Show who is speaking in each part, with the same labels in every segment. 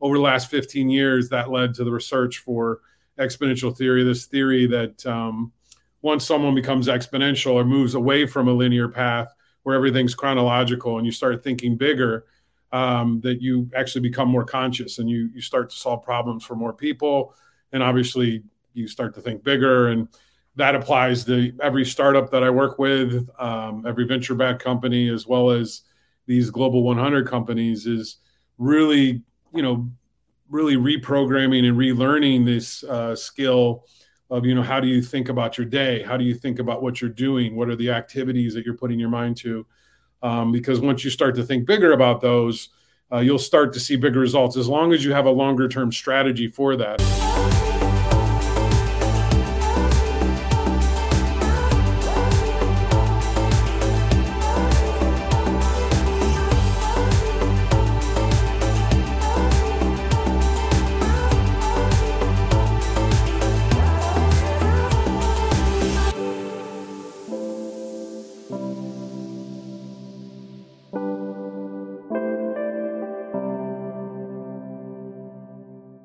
Speaker 1: over the last 15 years, that led to the research for exponential theory. This theory that um, once someone becomes exponential or moves away from a linear path where everything's chronological and you start thinking bigger, um, that you actually become more conscious and you you start to solve problems for more people, and obviously you start to think bigger and that applies to every startup that I work with, um, every venture backed company, as well as these global 100 companies, is really, you know, really reprogramming and relearning this uh, skill of, you know, how do you think about your day? How do you think about what you're doing? What are the activities that you're putting your mind to? Um, because once you start to think bigger about those, uh, you'll start to see bigger results as long as you have a longer term strategy for that.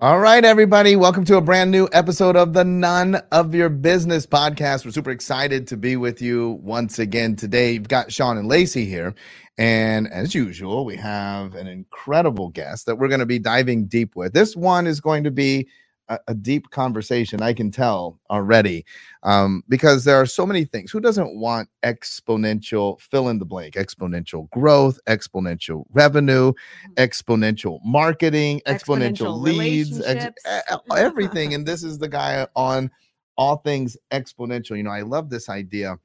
Speaker 2: All right, everybody. Welcome to a brand new episode of the None of Your Business podcast. We're super excited to be with you once again today. You've got Sean and Lacey here. And as usual, we have an incredible guest that we're going to be diving deep with. This one is going to be a, a deep conversation. I can tell already um, because there are so many things. Who doesn't want exponential fill in the blank? Exponential growth, exponential revenue, mm-hmm. exponential marketing, exponential, exponential leads, ex- everything. and this is the guy on all things exponential. You know, I love this idea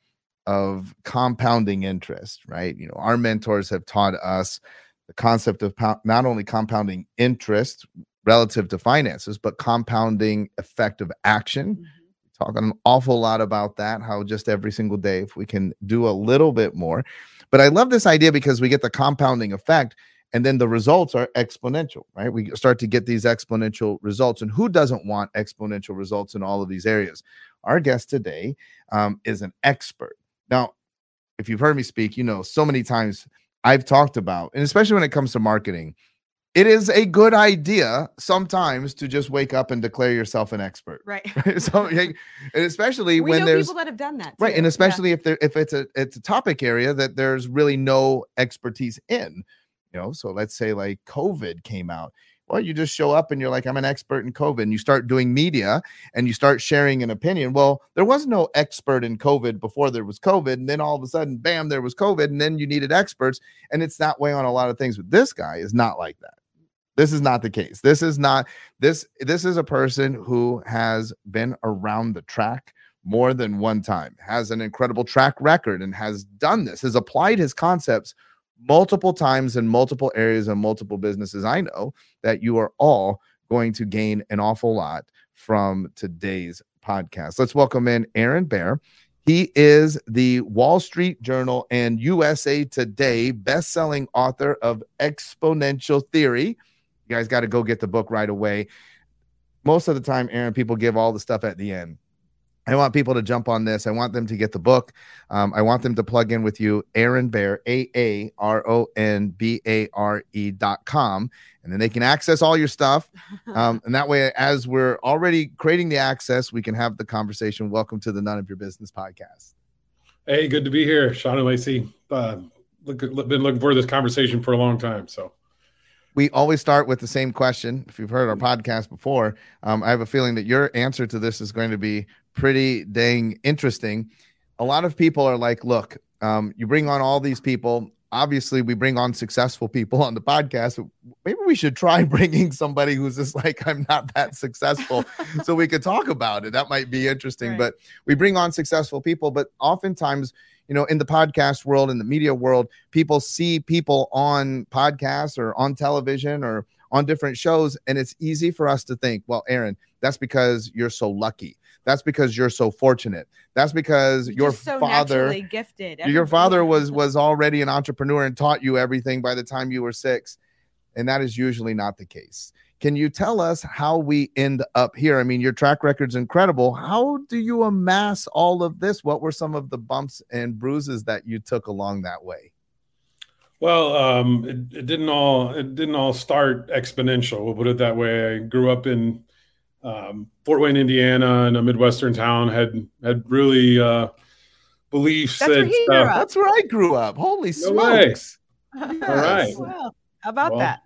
Speaker 2: of compounding interest, right? You know, our mentors have taught us the concept of po- not only compounding interest relative to finances, but compounding effective action. Mm-hmm. Talk an awful lot about that, how just every single day, if we can do a little bit more. But I love this idea because we get the compounding effect and then the results are exponential, right? We start to get these exponential results. And who doesn't want exponential results in all of these areas? Our guest today um, is an expert. Now, if you've heard me speak, you know, so many times I've talked about, and especially when it comes to marketing, it is a good idea sometimes to just wake up and declare yourself an expert.
Speaker 3: Right.
Speaker 2: so, and especially we when there's
Speaker 3: people that have done that.
Speaker 2: Too. Right, and especially yeah. if there if it's a it's a topic area that there's really no expertise in. You know, so let's say like COVID came out. Well, you just show up and you're like, I'm an expert in COVID. And you start doing media and you start sharing an opinion. Well, there was no expert in COVID before there was COVID. And then all of a sudden, bam, there was COVID. And then you needed experts. And it's that way on a lot of things. But this guy is not like that. This is not the case. This is not this this is a person who has been around the track more than one time, has an incredible track record and has done this, has applied his concepts multiple times in multiple areas and multiple businesses. I know that you are all going to gain an awful lot from today's podcast. Let's welcome in Aaron Bare. He is the Wall Street Journal and USA Today best-selling author of Exponential Theory you guys got to go get the book right away. Most of the time, Aaron, people give all the stuff at the end. I want people to jump on this. I want them to get the book. Um, I want them to plug in with you, Aaron Bare, A A R O N B A R E dot com. And then they can access all your stuff. Um, and that way, as we're already creating the access, we can have the conversation. Welcome to the None of Your Business podcast.
Speaker 1: Hey, good to be here, Sean and Lacey. Uh, look, been looking for this conversation for a long time. So
Speaker 2: we always start with the same question. If you've heard our podcast before, um, I have a feeling that your answer to this is going to be pretty dang interesting. A lot of people are like, look, um, you bring on all these people. Obviously, we bring on successful people on the podcast. Maybe we should try bringing somebody who's just like, I'm not that successful, so we could talk about it. That might be interesting. Right. But we bring on successful people, but oftentimes you know, in the podcast world, in the media world, people see people on podcasts or on television or on different shows. And it's easy for us to think, well, Aaron, that's because you're so lucky. That's because you're so fortunate. That's because your
Speaker 3: so
Speaker 2: father
Speaker 3: gifted.
Speaker 2: Everybody. Your father was was already an entrepreneur and taught you everything by the time you were 6. And that is usually not the case. Can you tell us how we end up here? I mean, your track record's incredible. How do you amass all of this? What were some of the bumps and bruises that you took along that way?
Speaker 1: Well, um, it, it, didn't all it didn't all start exponential. We'll put it that way. I grew up in um, Fort Wayne, Indiana, in a midwestern town. had had really uh, beliefs
Speaker 2: that's
Speaker 1: that
Speaker 2: where uh, that's where I grew up. Holy no smokes!
Speaker 1: All right.
Speaker 3: Well, how about well, that?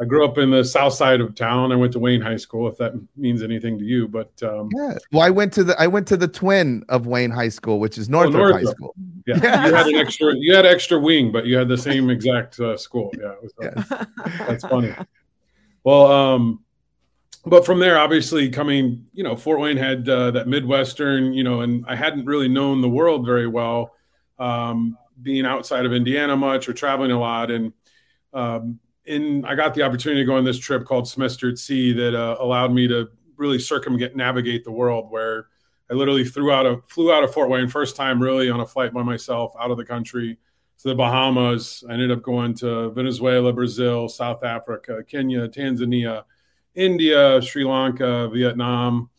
Speaker 1: I grew up in the south side of town. I went to Wayne High School, if that means anything to you. But um,
Speaker 2: yeah. well, I went to the I went to the twin of Wayne High School, which is Northrop, oh, Northrop. High School.
Speaker 1: Yeah. yeah. you had an extra you had extra wing, but you had the same exact uh, school. Yeah, was, uh, that's funny. Well, um, but from there, obviously coming, you know, Fort Wayne had uh, that Midwestern, you know, and I hadn't really known the world very well, um, being outside of Indiana much or traveling a lot. And um, in, I got the opportunity to go on this trip called Semester at Sea that uh, allowed me to really circumnavigate navigate the world where I literally threw out a flew out of Fort Wayne first time really on a flight by myself out of the country to the Bahamas. I ended up going to Venezuela, Brazil, South Africa, Kenya, Tanzania, India, Sri Lanka, Vietnam,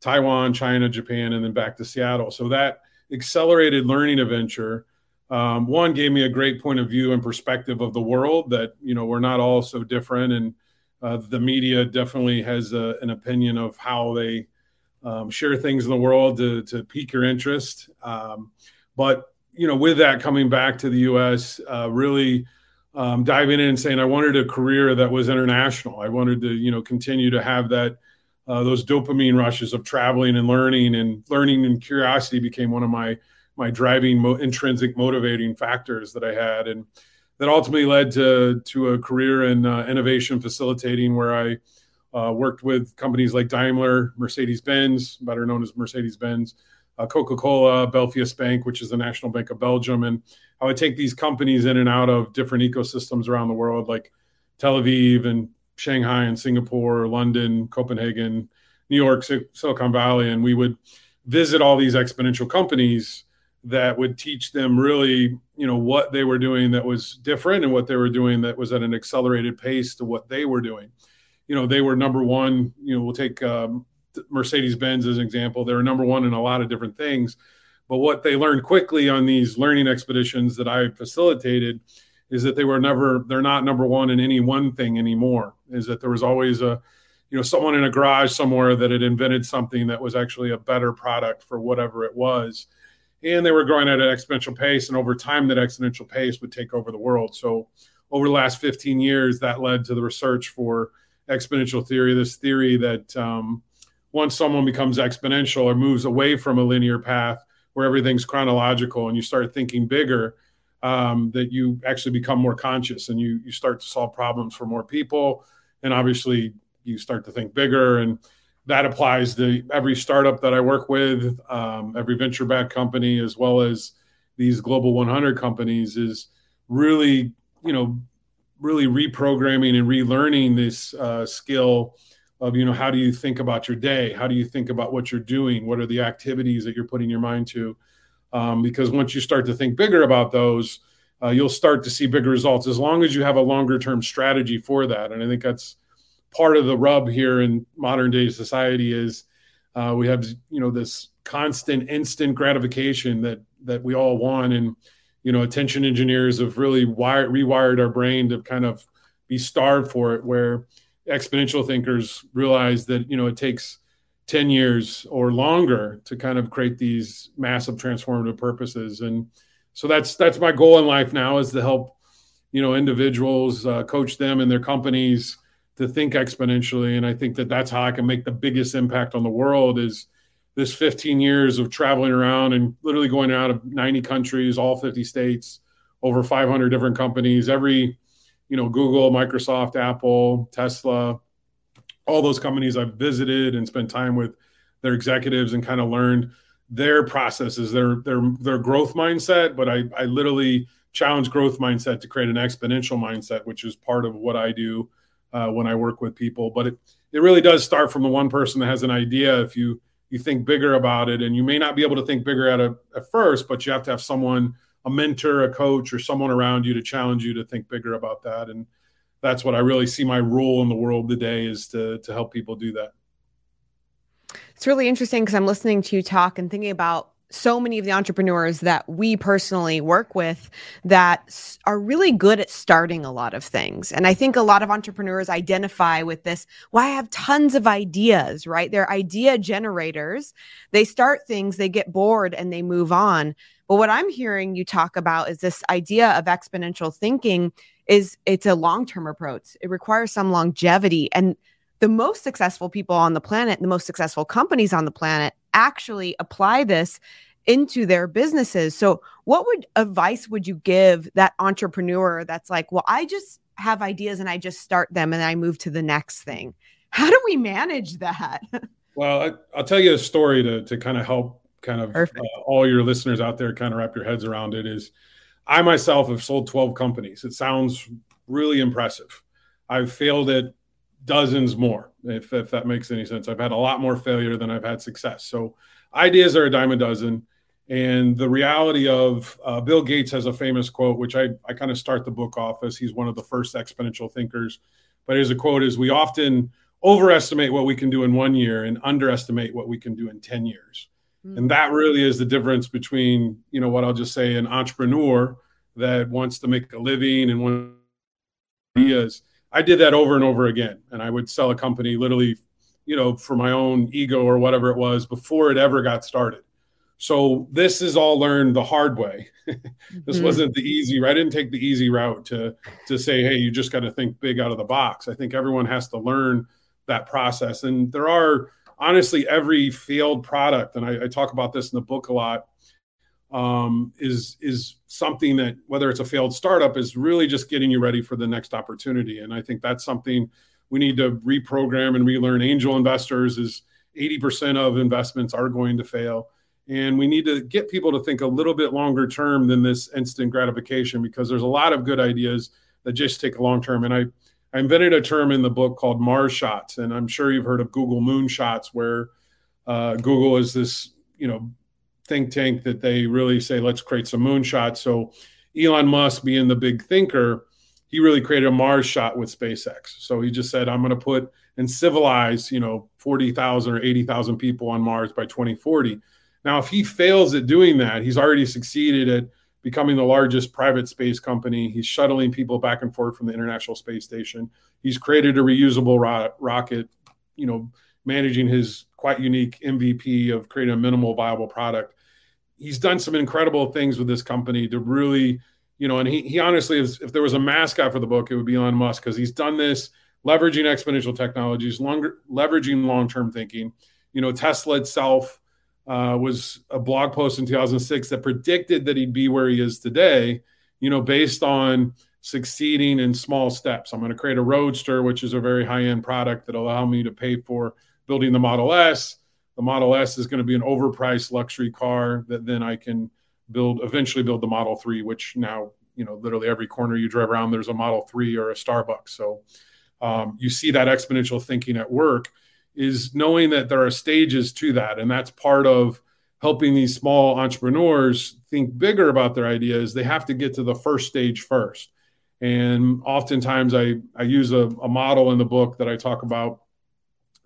Speaker 1: Taiwan, China, Japan, and then back to Seattle. So that accelerated learning adventure, um, one gave me a great point of view and perspective of the world that you know we're not all so different, and uh, the media definitely has a, an opinion of how they um, share things in the world to, to pique your interest. Um, but you know, with that coming back to the U.S., uh, really um, diving in and saying I wanted a career that was international. I wanted to, you know, continue to have that uh, those dopamine rushes of traveling and learning, and learning and curiosity became one of my my driving mo- intrinsic motivating factors that I had, and that ultimately led to to a career in uh, innovation facilitating, where I uh, worked with companies like Daimler, Mercedes Benz, better known as Mercedes Benz, uh, Coca Cola, Belfius Bank, which is the National Bank of Belgium, and I would take these companies in and out of different ecosystems around the world, like Tel Aviv and Shanghai and Singapore, London, Copenhagen, New York, Silicon Valley, and we would visit all these exponential companies that would teach them really, you know, what they were doing that was different and what they were doing that was at an accelerated pace to what they were doing. You know, they were number one. You know, we'll take um, Mercedes Benz as an example. They were number one in a lot of different things but what they learned quickly on these learning expeditions that I facilitated is that they were never, they're not number one in any one thing anymore. Is that there was always a, you know, someone in a garage somewhere that had invented something that was actually a better product for whatever it was. And they were growing at an exponential pace. And over time, that exponential pace would take over the world. So over the last 15 years, that led to the research for exponential theory, this theory that um, once someone becomes exponential or moves away from a linear path, where everything's chronological and you start thinking bigger, um, that you actually become more conscious and you you start to solve problems for more people, and obviously you start to think bigger. And that applies to every startup that I work with, um, every venture back company, as well as these global 100 companies, is really, you know, really reprogramming and relearning this uh, skill of you know how do you think about your day? How do you think about what you're doing? What are the activities that you're putting your mind to? Um, because once you start to think bigger about those uh, you'll start to see bigger results as long as you have a longer term strategy for that. And i think that's part of the rub here in modern day society is uh, we have you know this constant instant gratification that that we all want. And you know attention engineers have really wired rewired our brain to kind of be starved for it where exponential thinkers realize that you know it takes 10 years or longer to kind of create these massive transformative purposes. And so that's that's my goal in life now is to help you know individuals uh, coach them and their companies to think exponentially. And i think that that's how i can make the biggest impact on the world is this 15 years of traveling around and literally going out of 90 countries all 50 states over 500 different companies every you know, Google, Microsoft, Apple, Tesla, all those companies I've visited and spent time with their executives and kind of learned their processes, their their their growth mindset. But I I literally challenge growth mindset to create an exponential mindset, which is part of what I do uh, when I work with people. But it it really does start from the one person that has an idea. If you you think bigger about it, and you may not be able to think bigger at a, at first, but you have to have someone a mentor, a coach, or someone around you to challenge you to think bigger about that. And that's what I really see my role in the world today is to to help people do that.
Speaker 3: It's really interesting because I'm listening to you talk and thinking about so many of the entrepreneurs that we personally work with that are really good at starting a lot of things. And I think a lot of entrepreneurs identify with this. Well, I have tons of ideas, right? They're idea generators. They start things, they get bored, and they move on. But what I'm hearing you talk about is this idea of exponential thinking is it's a long-term approach. It requires some longevity. And the most successful people on the planet, the most successful companies on the planet actually apply this into their businesses. So, what would advice would you give that entrepreneur that's like, well, I just have ideas and I just start them and I move to the next thing? How do we manage that?
Speaker 1: well, I, will tell you a story to, to kind of help kind of uh, all your listeners out there kind of wrap your heads around it is I myself have sold 12 companies. It sounds really impressive. I've failed at dozens more, if, if that makes any sense. I've had a lot more failure than I've had success. So ideas are a dime a dozen. And the reality of uh, Bill Gates has a famous quote, which I, I kind of start the book off as he's one of the first exponential thinkers. But his quote is we often overestimate what we can do in one year and underestimate what we can do in 10 years. Mm-hmm. And that really is the difference between, you know, what I'll just say an entrepreneur that wants to make a living and one ideas I did that over and over again. And I would sell a company literally, you know, for my own ego or whatever it was before it ever got started. So this is all learned the hard way. this mm-hmm. wasn't the easy. I didn't take the easy route to to say, hey, you just got to think big out of the box. I think everyone has to learn that process. And there are honestly every failed product, and I, I talk about this in the book a lot um, is is something that whether it's a failed startup is really just getting you ready for the next opportunity. And I think that's something we need to reprogram and relearn. Angel investors is 80% of investments are going to fail. And we need to get people to think a little bit longer term than this instant gratification because there's a lot of good ideas that just take a long term. And I, I invented a term in the book called Mars shots. And I'm sure you've heard of Google moon shots, where uh, Google is this, you know, think tank that they really say, let's create some moonshots. So Elon Musk, being the big thinker, he really created a Mars shot with SpaceX. So he just said, I'm going to put and civilize, you know, 40,000 or 80,000 people on Mars by 2040. Now, if he fails at doing that, he's already succeeded at becoming the largest private space company. He's shuttling people back and forth from the International Space Station. He's created a reusable ro- rocket, you know, managing his quite unique MVP of creating a minimal viable product he's done some incredible things with this company to really, you know, and he, he honestly, if there was a mascot for the book, it would be Elon Musk because he's done this leveraging exponential technologies, longer, leveraging long term thinking. You know, Tesla itself uh, was a blog post in 2006 that predicted that he'd be where he is today, you know, based on succeeding in small steps. I'm going to create a Roadster, which is a very high end product that allow me to pay for building the Model S the Model S is going to be an overpriced luxury car that then I can build eventually build the Model 3, which now, you know, literally every corner you drive around, there's a Model 3 or a Starbucks. So um, you see that exponential thinking at work is knowing that there are stages to that. And that's part of helping these small entrepreneurs think bigger about their ideas. They have to get to the first stage first. And oftentimes I, I use a, a model in the book that I talk about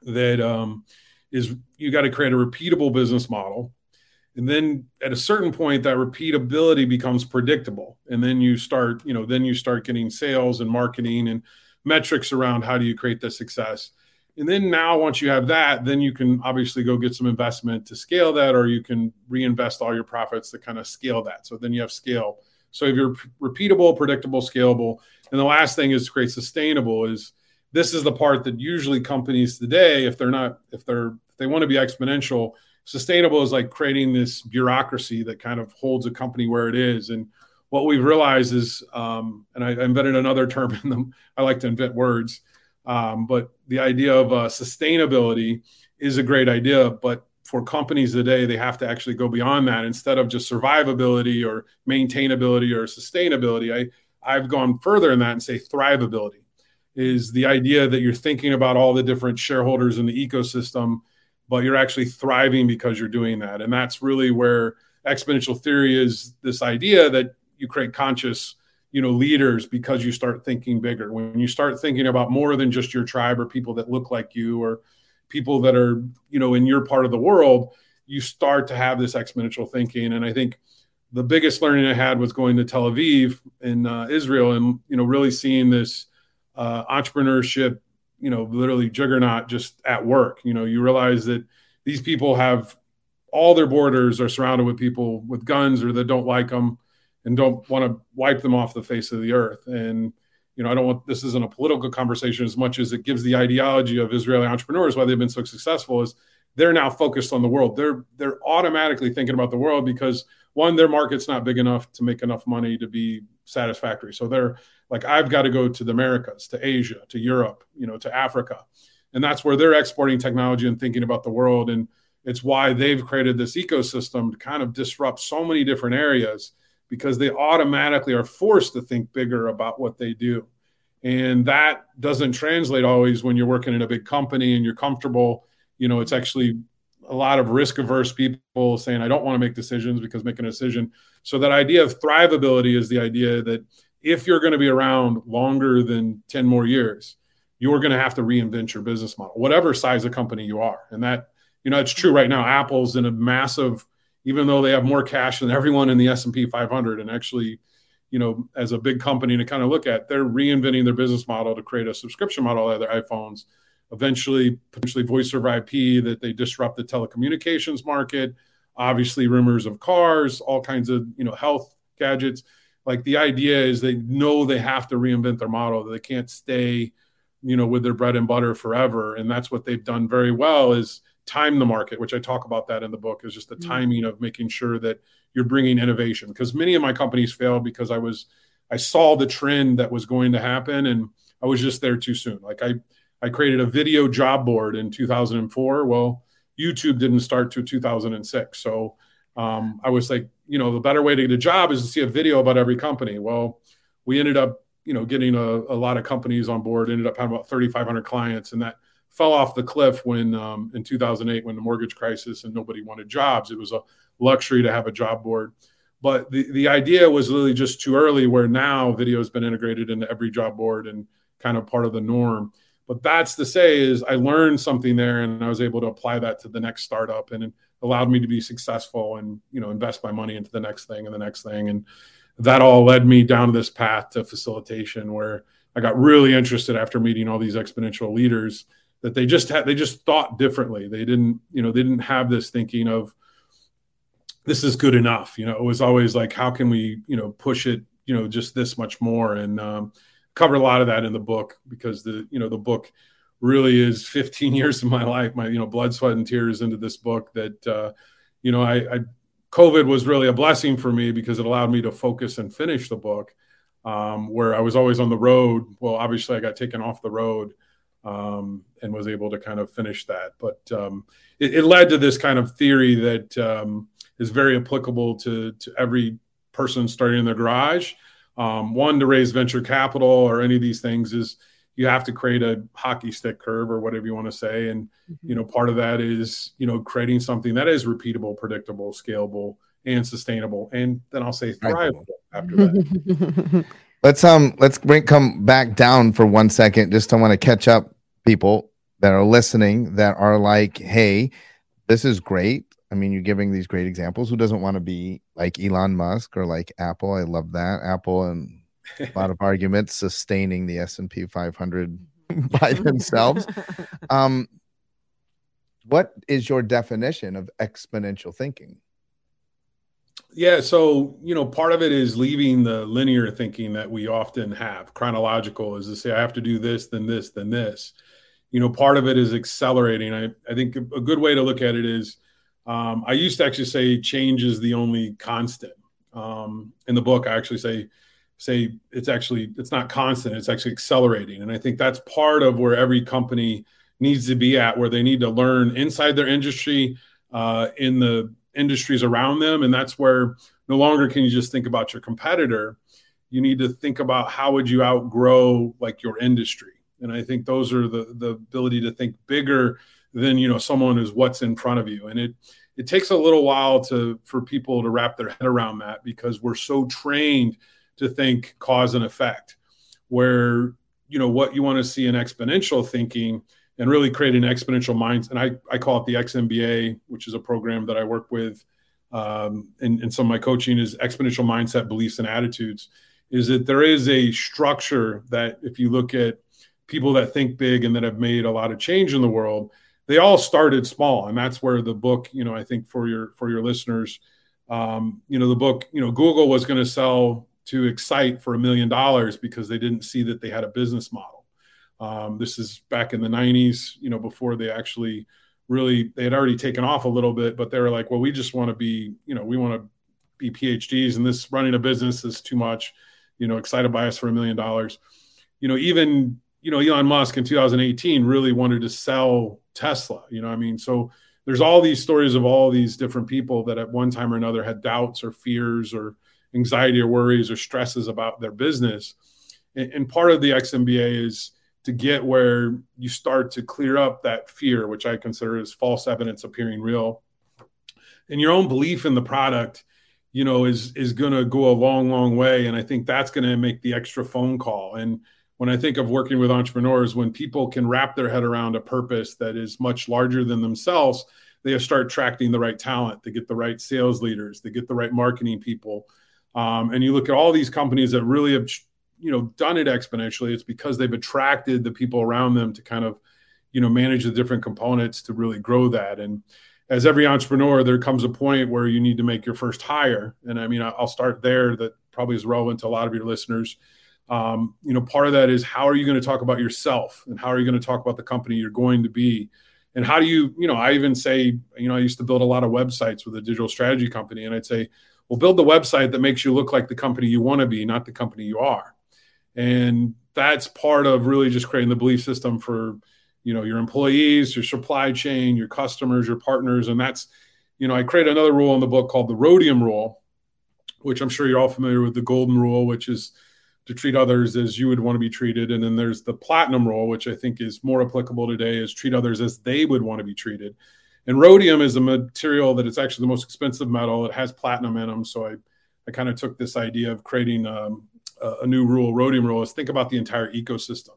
Speaker 1: that um, is you got to create a repeatable business model and then at a certain point that repeatability becomes predictable and then you start you know then you start getting sales and marketing and metrics around how do you create the success and then now once you have that then you can obviously go get some investment to scale that or you can reinvest all your profits to kind of scale that so then you have scale so if you're repeatable predictable scalable and the last thing is to create sustainable is this is the part that usually companies today if they're not if they're if they want to be exponential, sustainable is like creating this bureaucracy that kind of holds a company where it is. And what we've realized is, um, and I invented another term in them. I like to invent words, um, but the idea of uh, sustainability is a great idea. But for companies today, they have to actually go beyond that instead of just survivability or maintainability or sustainability. I I've gone further in that and say thrivability is the idea that you're thinking about all the different shareholders in the ecosystem but you're actually thriving because you're doing that. And that's really where exponential theory is this idea that you create conscious, you know, leaders because you start thinking bigger. When you start thinking about more than just your tribe or people that look like you or people that are, you know, in your part of the world, you start to have this exponential thinking. And I think the biggest learning I had was going to Tel Aviv in uh, Israel and you know really seeing this uh, entrepreneurship, you know, literally juggernaut just at work. You know, you realize that these people have all their borders are surrounded with people with guns or that don't like them and don't want to wipe them off the face of the earth. And you know, I don't want this isn't a political conversation as much as it gives the ideology of Israeli entrepreneurs why they've been so successful is they're now focused on the world. They're they're automatically thinking about the world because one, their market's not big enough to make enough money to be satisfactory. So they're like, I've got to go to the Americas, to Asia, to Europe, you know, to Africa. And that's where they're exporting technology and thinking about the world. And it's why they've created this ecosystem to kind of disrupt so many different areas because they automatically are forced to think bigger about what they do. And that doesn't translate always when you're working in a big company and you're comfortable. You know, it's actually a lot of risk averse people saying, I don't want to make decisions because making a decision. So, that idea of thrivability is the idea that if you're going to be around longer than 10 more years, you're going to have to reinvent your business model, whatever size of company you are. And that, you know, it's true right now. Apple's in a massive, even though they have more cash than everyone in the S&P 500 and actually, you know, as a big company to kind of look at, they're reinventing their business model to create a subscription model of their iPhones eventually potentially voice over IP that they disrupt the telecommunications market. Obviously, rumors of cars, all kinds of you know health gadgets. Like the idea is they know they have to reinvent their model. that They can't stay, you know, with their bread and butter forever. And that's what they've done very well is time the market, which I talk about that in the book, is just the mm-hmm. timing of making sure that you're bringing innovation. Because many of my companies failed because I was I saw the trend that was going to happen and I was just there too soon. Like I I created a video job board in 2004. Well, YouTube didn't start to 2006. So um, I was like, you know, the better way to get a job is to see a video about every company. Well, we ended up, you know, getting a, a lot of companies on board, ended up having about 3,500 clients. And that fell off the cliff when um, in 2008, when the mortgage crisis and nobody wanted jobs. It was a luxury to have a job board. But the, the idea was really just too early, where now video has been integrated into every job board and kind of part of the norm. But that's to say is I learned something there and I was able to apply that to the next startup and it allowed me to be successful and you know invest my money into the next thing and the next thing and that all led me down this path to facilitation where I got really interested after meeting all these exponential leaders that they just had they just thought differently. They didn't, you know, they didn't have this thinking of this is good enough. You know, it was always like, how can we, you know, push it, you know, just this much more. And um, cover a lot of that in the book because the you know the book really is 15 years of my life my you know blood sweat and tears into this book that uh, you know I, I covid was really a blessing for me because it allowed me to focus and finish the book um, where i was always on the road well obviously i got taken off the road um, and was able to kind of finish that. But um, it, it, led to this kind of theory that um, is very applicable to to every person starting in their garage. Um, one to raise venture capital or any of these things is you have to create a hockey stick curve or whatever you want to say. And mm-hmm. you know part of that is you know creating something that is repeatable predictable scalable and sustainable and then i'll say thrivable after that.
Speaker 2: Let's um let's bring come back down for one second. Just i want to catch up people that are listening that are like hey this is great I mean, you're giving these great examples. Who doesn't want to be like Elon Musk or like Apple? I love that. Apple and a lot of arguments sustaining the S and P 500 by themselves. Um, what is your definition of exponential thinking?
Speaker 1: Yeah, so you know, part of it is leaving the linear thinking that we often have. Chronological is to say I have to do this, then this, then this. You know, part of it is accelerating. I, I think a good way to look at it is um, I used to actually say change is the only constant. Um, in the book, I actually say say it's actually it's not constant; it's actually accelerating. And I think that's part of where every company needs to be at, where they need to learn inside their industry, uh, in the industries around them, and that's where no longer can you just think about your competitor. You need to think about how would you outgrow like your industry. And I think those are the the ability to think bigger than you know someone who's what's in front of you and it it takes a little while to for people to wrap their head around that because we're so trained to think cause and effect where you know what you want to see in exponential thinking and really create an exponential mind. And I, I call it the XMBA, which is a program that I work with um, in, in some of my coaching is exponential mindset, beliefs, and attitudes. Is that there is a structure that if you look at people that think big and that have made a lot of change in the world, they all started small, and that's where the book, you know, I think for your for your listeners, um, you know, the book, you know, Google was going to sell to Excite for a million dollars because they didn't see that they had a business model. Um, this is back in the 90s, you know, before they actually really they had already taken off a little bit, but they were like, well, we just want to be, you know, we want to be PhDs, and this running a business is too much. You know, excited by us for a million dollars. You know, even you know Elon Musk in 2018 really wanted to sell Tesla. You know, I mean, so there's all these stories of all these different people that at one time or another had doubts or fears or anxiety or worries or stresses about their business. And, and part of the XMBA is to get where you start to clear up that fear, which I consider as false evidence appearing real. And your own belief in the product, you know, is is going to go a long, long way. And I think that's going to make the extra phone call. And when I think of working with entrepreneurs, when people can wrap their head around a purpose that is much larger than themselves, they start attracting the right talent. They get the right sales leaders. They get the right marketing people. Um, and you look at all these companies that really have, you know, done it exponentially. It's because they've attracted the people around them to kind of, you know, manage the different components to really grow that. And as every entrepreneur, there comes a point where you need to make your first hire. And I mean, I'll start there. That probably is relevant to a lot of your listeners um, you know, part of that is how are you going to talk about yourself and how are you going to talk about the company you're going to be? And how do you, you know, I even say, you know, I used to build a lot of websites with a digital strategy company, and I'd say, well, build the website that makes you look like the company you want to be, not the company you are. And that's part of really just creating the belief system for, you know, your employees, your supply chain, your customers, your partners. And that's, you know, I create another rule in the book called the Rhodium Rule, which I'm sure you're all familiar with the Golden Rule, which is to treat others as you would want to be treated. And then there's the platinum rule, which I think is more applicable today, is treat others as they would want to be treated. And rhodium is a material that is actually the most expensive metal. It has platinum in them. So I, I kind of took this idea of creating um, a, a new rule, rhodium rule, is think about the entire ecosystem.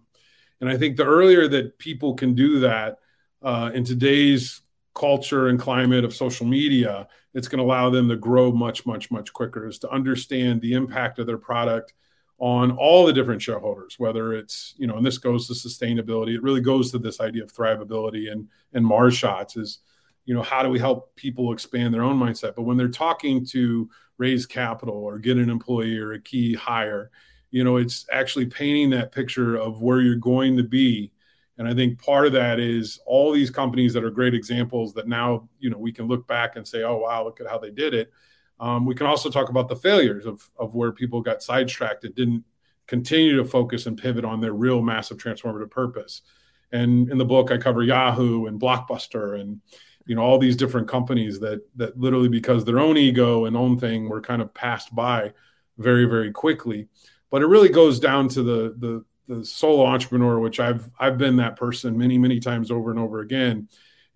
Speaker 1: And I think the earlier that people can do that uh, in today's culture and climate of social media, it's going to allow them to grow much, much, much quicker, is to understand the impact of their product – on all the different shareholders, whether it's, you know, and this goes to sustainability. It really goes to this idea of thrivability and and Mars shots is, you know, how do we help people expand their own mindset? But when they're talking to raise capital or get an employee or a key hire, you know, it's actually painting that picture of where you're going to be. And I think part of that is all these companies that are great examples that now, you know, we can look back and say, oh wow, look at how they did it um, we can also talk about the failures of, of where people got sidetracked and didn't continue to focus and pivot on their real massive transformative purpose. And in the book, I cover Yahoo and Blockbuster and you know all these different companies that that literally because their own ego and own thing were kind of passed by very very quickly. But it really goes down to the the the solo entrepreneur, which I've I've been that person many many times over and over again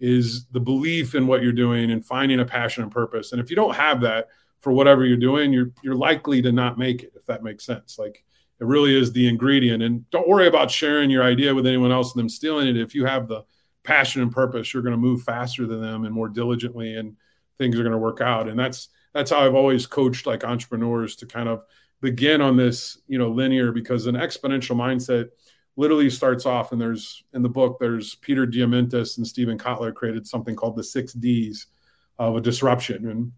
Speaker 1: is the belief in what you're doing and finding a passion and purpose. And if you don't have that for whatever you're doing, you're you're likely to not make it, if that makes sense. Like it really is the ingredient. And don't worry about sharing your idea with anyone else and them stealing it. If you have the passion and purpose, you're going to move faster than them and more diligently and things are going to work out. And that's that's how I've always coached like entrepreneurs to kind of begin on this, you know, linear because an exponential mindset literally starts off and there's in the book there's peter diamandis and steven kotler created something called the six d's of a disruption and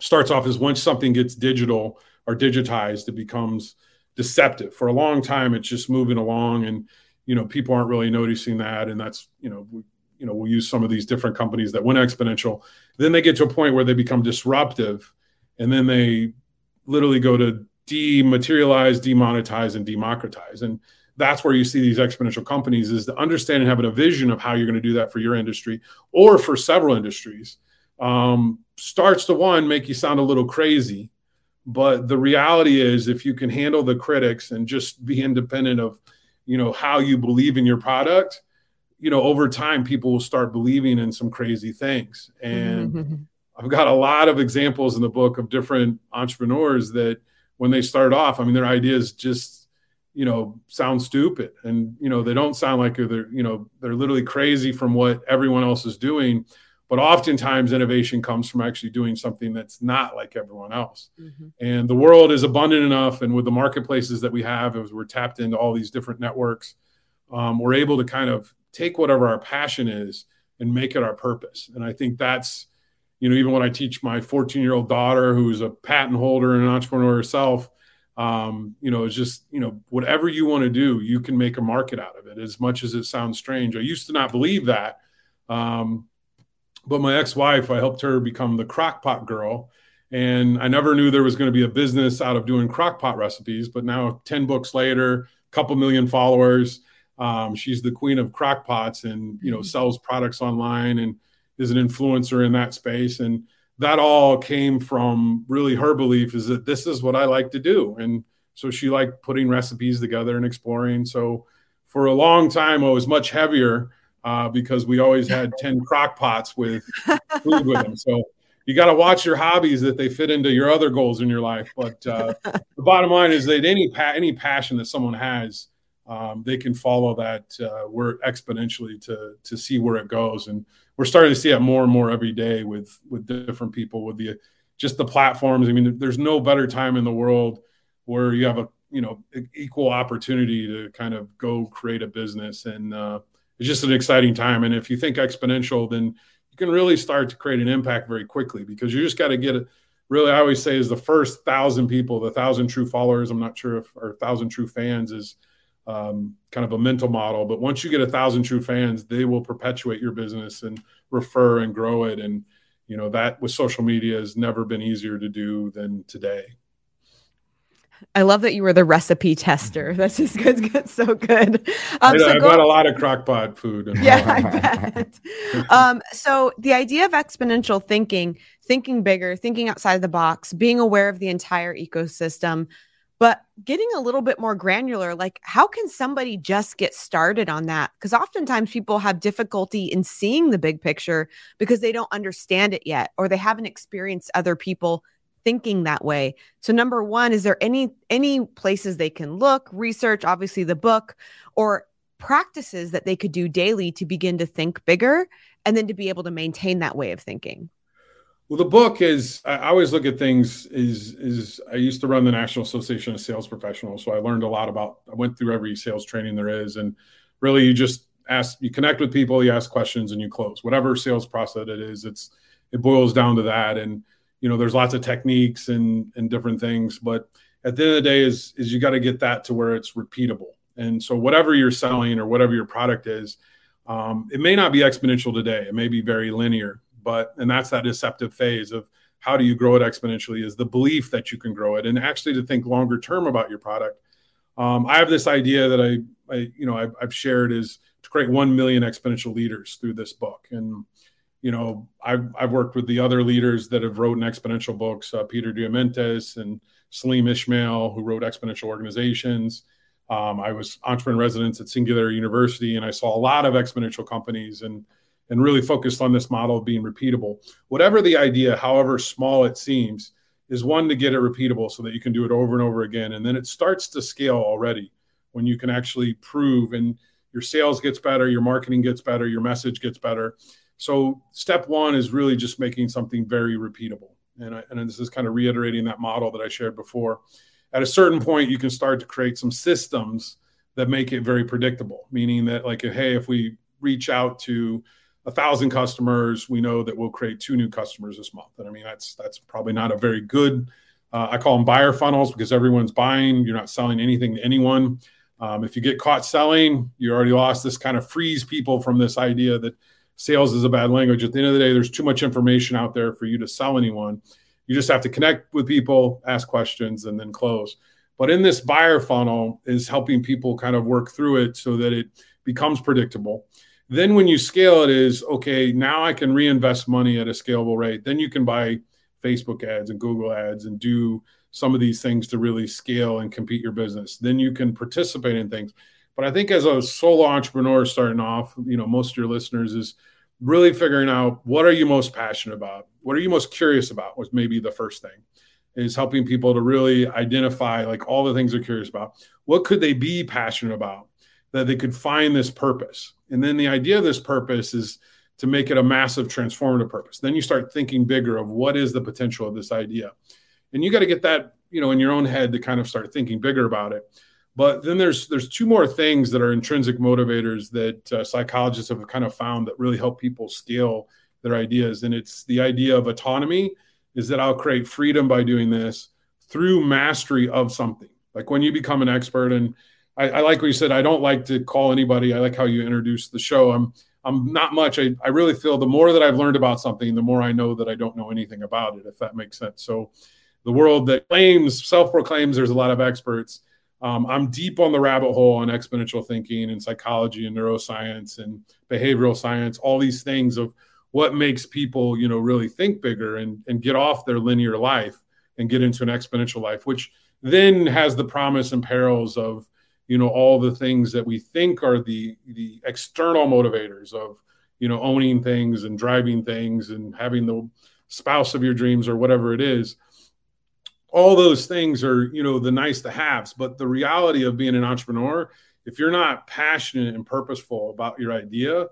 Speaker 1: starts off as once something gets digital or digitized it becomes deceptive. For a long time it's just moving along and you know people aren't really noticing that. And that's you know we, you know we'll use some of these different companies that went exponential. Then they get to a point where they become disruptive and then they literally go to dematerialize demonetize and democratize. And that's where you see these exponential companies is to understand and having a vision of how you're going to do that for your industry or for several industries um, starts to one make you sound a little crazy but the reality is if you can handle the critics and just be independent of you know how you believe in your product you know over time people will start believing in some crazy things and mm-hmm. i've got a lot of examples in the book of different entrepreneurs that when they started off i mean their ideas just you know sound stupid. And you know they don't sound like they're you know they're literally crazy from what everyone else is doing. But oftentimes innovation comes from actually doing something that's not like everyone else. Mm-hmm. and the world is abundant enough and with the marketplaces that we have as we're tapped into all these different networks um, we're able to kind of take whatever our passion is and make it our purpose. And i think that's you know even when i teach my 14 year old daughter who's a patent holder and an entrepreneur herself um, you know, it's just, you know, whatever you want to do, you can make a market out of it as much as it sounds strange. I used to not believe that. Um, but my ex-wife, I helped her become the crockpot girl. And I never knew there was going to be a business out of doing crockpot recipes, but now 10 books later, a couple million followers, um, she's the queen of crockpots and, you know, mm-hmm. sells products online and is an influencer in that space. And, that all came from really her belief is that this is what I like to do. And so she liked putting recipes together and exploring. So for a long time, I was much heavier uh, because we always had 10 crock pots with food with them. So you got to watch your hobbies that they fit into your other goals in your life. But uh, the bottom line is that any pa- any passion that someone has, um, they can follow that uh, work exponentially to to see where it goes. And we're starting to see it more and more every day with with different people with the just the platforms. I mean, there's no better time in the world where you have a you know equal opportunity to kind of go create a business, and uh, it's just an exciting time. And if you think exponential, then you can really start to create an impact very quickly because you just got to get it. Really, I always say is the first thousand people, the thousand true followers. I'm not sure if or thousand true fans is um, kind of a mental model. But once you get a thousand true fans, they will perpetuate your business and refer and grow it. And you know that with social media has never been easier to do than today.
Speaker 3: I love that you were the recipe tester. Mm-hmm. That's just good, good so good.
Speaker 1: Um, I so I've go- got a lot of crockpot food.
Speaker 3: Yeah, I bet. um, so the idea of exponential thinking, thinking bigger, thinking outside of the box, being aware of the entire ecosystem, but getting a little bit more granular, like how can somebody just get started on that? Because oftentimes people have difficulty in seeing the big picture because they don't understand it yet or they haven't experienced other people thinking that way. So number 1, is there any any places they can look, research, obviously the book or practices that they could do daily to begin to think bigger and then to be able to maintain that way of thinking?
Speaker 1: Well, the book is. I always look at things. Is is I used to run the National Association of Sales Professionals, so I learned a lot about. I went through every sales training there is, and really, you just ask, you connect with people, you ask questions, and you close. Whatever sales process it is, it's it boils down to that. And you know, there's lots of techniques and and different things, but at the end of the day, is is you got to get that to where it's repeatable. And so, whatever you're selling or whatever your product is, um, it may not be exponential today. It may be very linear but and that's that deceptive phase of how do you grow it exponentially is the belief that you can grow it. And actually to think longer term about your product um, i have this idea that i, I you know I've, I've, shared is to create 1 million exponential leaders through this book. And you know i've, I've worked with the other leaders that have wrote exponential books uh, peter diamandis and salim ismail who wrote exponential organizations. Um, i was entrepreneur residence at singularity university and i saw a lot of exponential companies and and really focused on this model of being repeatable. Whatever the idea, however small it seems, is one to get it repeatable so that you can do it over and over again. And then it starts to scale already when you can actually prove and your sales gets better, your marketing gets better, your message gets better. So step one is really just making something very repeatable. And, I, and this is kind of reiterating that model that I shared before. At a certain point, you can start to create some systems that make it very predictable, meaning that like, hey, if we reach out to a thousand customers, we know that we'll create two new customers this month. And I mean, that's that's probably not a very good. Uh, I call them buyer funnels because everyone's buying. You're not selling anything to anyone. Um, if you get caught selling, you already lost. This kind of frees people from this idea that sales is a bad language. At the end of the day, there's too much information out there for you to sell anyone. You just have to connect with people, ask questions, and then close. But in this buyer funnel is helping people kind of work through it so that it becomes predictable. Then when you scale it is okay, now I can reinvest money at a scalable rate. Then you can buy Facebook ads and Google ads and do some of these things to really scale and compete your business. Then you can participate in things. But I think as a solo entrepreneur starting off, you know, most of your listeners is really figuring out what are you most passionate about? What are you most curious about was maybe the first thing. is helping people to really identify like all the things they're curious about. What could they be passionate about that they could find this purpose? And then the idea of this purpose is to make it a massive transformative purpose. Then you start thinking bigger of what is the potential of this idea. And you got to get that, you know, in your own head to kind of start thinking bigger about it. But then there's there's two more things that are intrinsic motivators that uh, psychologists have kind of found that really help people scale their ideas, and it's the idea of autonomy. Is that I'll create freedom by doing this through mastery of something. Like when you become an expert, and I, I like what you said. I don't like to call anybody. I like how you introduced the show. I'm I'm not much. I, I really feel the more that I've learned about something, the more I know that I don't know anything about it, if that makes sense. So the world that claims, self proclaims there's a lot of experts um, I'm deep on the rabbit hole on exponential thinking and psychology and neuroscience and behavioral science, all these things of what makes people, you know, really think bigger and, and get off their linear life and get into an exponential life, which then has the promise and perils of, you know, all the things that we think are the the external motivators of, you know, owning things and driving things and having the spouse of your dreams or whatever it is. All those things are you know the nice to haves but the reality of being an entrepreneur if you're not passionate and purposeful about your idea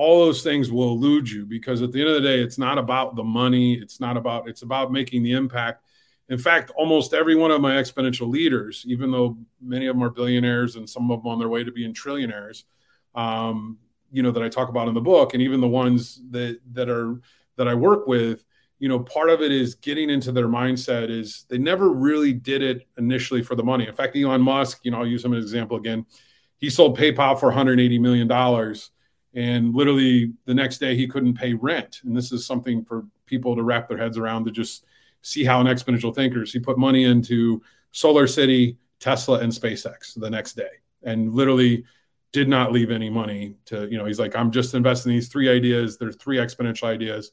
Speaker 1: all those things will elude you because at the end of the day it's not about the money. It's not about it's about making the impact in fact almost every one of my exponential leaders even though many of them are billionaires and some of them on their way to being trillionaires um, you know that i talk about in the book and even the ones that that are that i work with you know, part of it is getting into their mindset is they never really did it initially for the money. In fact, Elon Musk, you know, I'll use him as an example again. He sold PayPal for 180 million dollars, and literally the next day he couldn't pay rent. And this is something for people to wrap their heads around to just see how an exponential thinker is. He put money into Solar City, Tesla, and SpaceX the next day, and literally did not leave any money to. You know, he's like, I'm just investing in these three ideas. There's three exponential ideas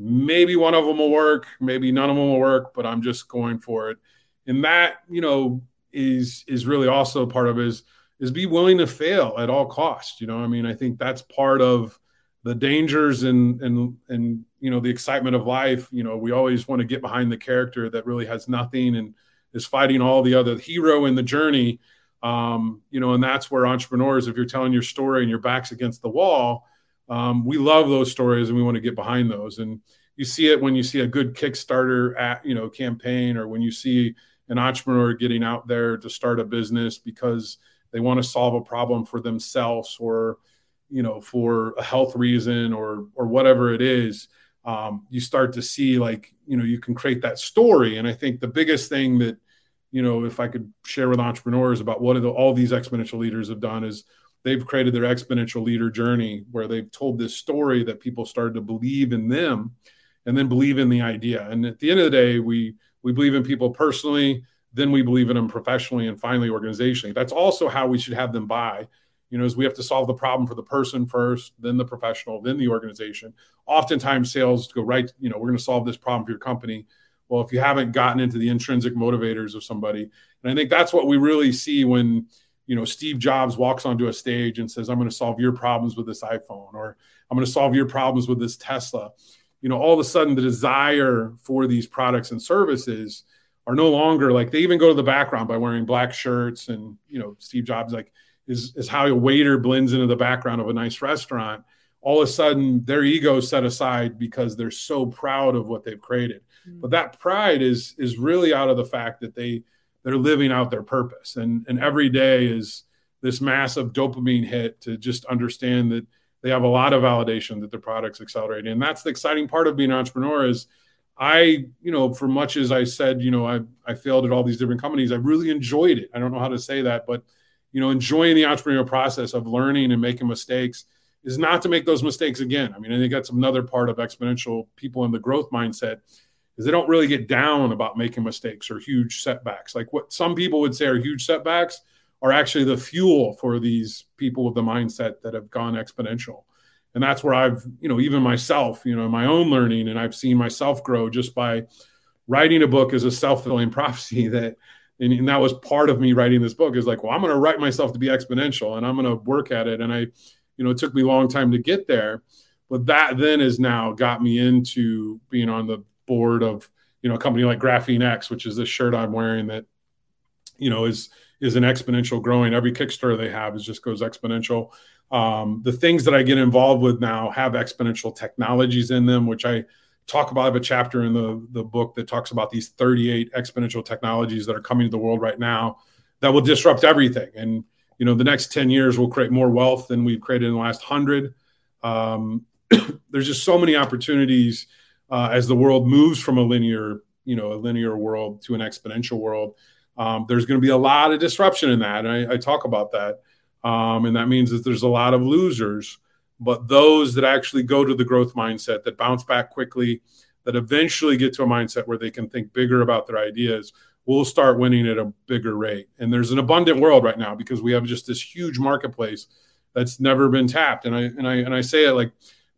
Speaker 1: maybe one of them will work, maybe none of them will work, but I'm just going for it. And that, you know, is is really also part of is is be willing to fail at all costs. You know, I mean, I think that's part of the dangers and and and you know the excitement of life. You know, we always want to get behind the character that really has nothing and is fighting all the other hero in the journey. Um, you know, and that's where entrepreneurs, if you're telling your story and your back's against the wall, um, we love those stories and we want to get behind those. And you see it when you see a good Kickstarter at, you know, campaign or when you see an entrepreneur getting out there to start a business because they want to solve a problem for themselves or, you know, for a health reason or, or whatever it is. Um, you start to see like, you know, you can create that story. And I think the biggest thing that, you know, if I could share with entrepreneurs about what the, all these exponential leaders have done is they've created their exponential leader journey where they've told this story that people started to believe in them and then believe in the idea and at the end of the day we we believe in people personally then we believe in them professionally and finally organizationally that's also how we should have them buy you know is we have to solve the problem for the person first then the professional then the organization. Oftentimes sales go right you know we're going to solve this problem for your company. Well if you haven't gotten into the intrinsic motivators of somebody and i think that's what we really see when you know steve jobs walks onto a stage and says i'm going to solve your problems with this iphone or i'm going to solve your problems with this tesla. You know all of a sudden the desire for these products and services are no longer like they even go to the background by wearing black shirts and you know steve jobs like is is how a waiter blends into the background of a nice restaurant all of a sudden their ego set aside because they're so proud of what they've created. Mm-hmm. but that pride is is really out of the fact that they they're living out their purpose. And and every day is this massive dopamine hit to just understand that they have a lot of validation that their product's accelerating. And that's the exciting part of being an entrepreneur is i you know for much as i said you know i, I failed at all these different companies i really enjoyed it. I don't know how to say that but you know enjoying the entrepreneurial process of learning and making mistakes is not to make those mistakes again i mean i think that's another part of exponential people in the growth mindset is they don't really get down about making mistakes or huge setbacks. Like what some people would say are huge setbacks are actually the fuel for these people with the mindset that have gone exponential. And that's where I've, you know, even myself, you know, my own learning, and I've seen myself grow just by writing a book as a self fulfilling prophecy that, and, and that was part of me writing this book is like, well, I'm going to write myself to be exponential and I'm going to work at it. And I, you know, it took me a long time to get there, but that then has now got me into being on the board of you know a company like Graphene X, which is this shirt I'm wearing that you know is is an exponential growing. Every Kickstarter they have is just goes exponential. Um, the things that I get involved with now have exponential technologies in them, which I talk about. A chapter in the the book that talks about these 38 exponential technologies that are coming to the world right now that will disrupt everything. And you know, the next 10 years will create more wealth than we've created in the last hundred. Um, there's just so many opportunities uh, as the world moves from a linear, you know, a linear world to an exponential world. Um, there's going to be a lot of disruption in that, and I, I talk about that. Um, and that means that there's a lot of losers, but those that actually go to the growth mindset, that bounce back quickly, that eventually get to a mindset where they can think bigger about their ideas, will start winning at a bigger rate. And there's an abundant world right now because we have just this huge marketplace that's never been tapped. And I and I and I say it like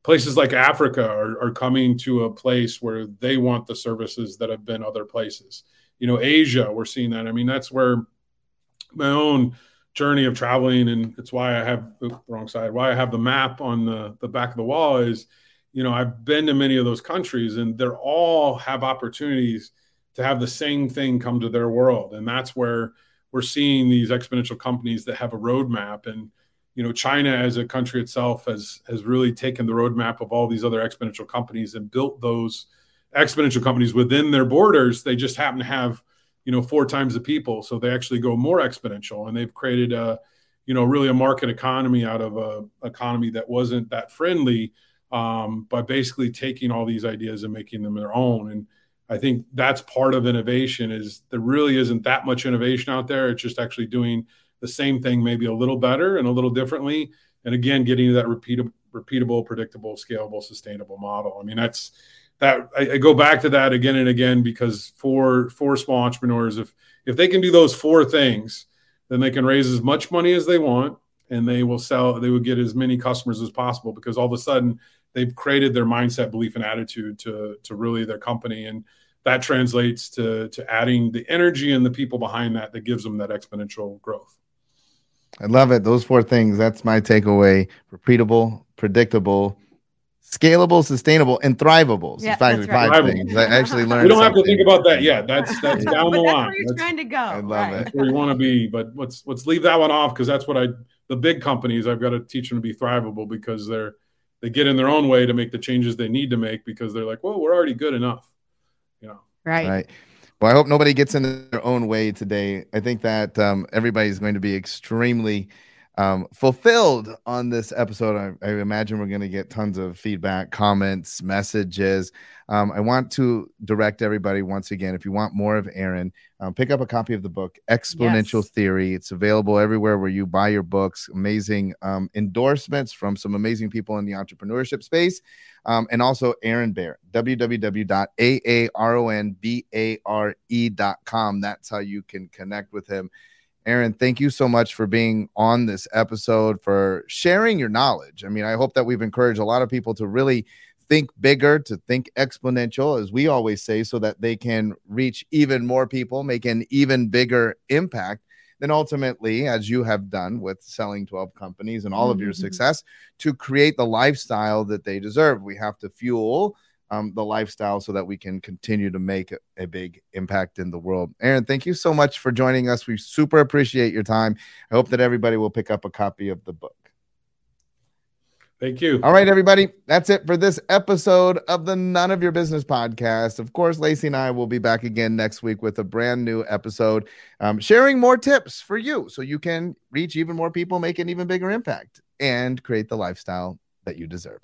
Speaker 1: places like Africa are, are coming to a place where they want the services that have been other places. You know, Asia, we're seeing that. I mean, that's where my own journey of traveling, and it's why I have the wrong side, why I have the map on the, the back of the wall is, you know, I've been to many of those countries and they're all have opportunities to have the same thing come to their world. And that's where we're seeing these exponential companies that have a roadmap and you know china as a country itself has has really taken the roadmap of all these other exponential companies and built those exponential companies within their borders they just happen to have you know four times the people so they actually go more exponential and they've created a you know really a market economy out of a economy that wasn't that friendly um, by basically taking all these ideas and making them their own. And i think that's part of innovation is there really isn't that much innovation out there. It's just actually doing the same thing maybe a little better and a little differently. And again getting to that repeatable repeatable predictable scalable sustainable model. I mean that's that I, I, go back to that again and again because for for small entrepreneurs if if they can do those four things then they can raise as much money as they want and they will sell they will get as many customers as possible because all of a sudden they've created their mindset belief and attitude to to really their company and that translates to to adding the energy and the people behind that that gives them that exponential growth
Speaker 2: I love it. Those four things. That's my takeaway. Repeatable, predictable, scalable, sustainable, and thrivable. So yeah, five, five things. I actually learned.
Speaker 1: We don't have to think about that yet. That's that's down the line.
Speaker 3: That's where you're that's, trying to go. I
Speaker 2: love right.
Speaker 1: it. That's where you want to be. But let's let's leave that one off because that's what I the big companies I've got to teach them to be thrivable because they're they get in their own way to make the changes they need to make because they're like, well, we're already good enough. You know.
Speaker 3: Right.
Speaker 2: Right. Well, I hope nobody gets in their own way today. I think that um, everybody's going to be extremely um, fulfilled on this episode. I, I imagine we're going to get tons of feedback, comments, messages. Um, I want to direct everybody once again if you want more of Aaron, um, pick up a copy of the book, Exponential yes. Theory. It's available everywhere where you buy your books. Amazing um, endorsements from some amazing people in the entrepreneurship space. Um, and also Aaron Bare, www.aaronbare.com. That's how you can connect with him. Aaron, thank you so much for being on this episode, for sharing your knowledge. I mean, I hope that we've encouraged a lot of people to really think bigger, to think exponential, as we always say, so that they can reach even more people, make an even bigger impact then ultimately, as you have done with selling 12 companies and all mm-hmm. of your mm-hmm. success, to create the lifestyle that they deserve. We have to fuel um, the lifestyle so that we can continue to make a, a, big impact in the world. Aaron, thank you so much for joining us. We super appreciate your time. I hope that everybody will pick up a copy of the book.
Speaker 1: Thank you.
Speaker 2: All right, everybody. That's it for this episode of the None of Your Business podcast. Of course, Lacey and I will be back again next week with a brand new episode, um, sharing more tips for you so you can reach even more people, make an even bigger impact, and create the lifestyle that you deserve.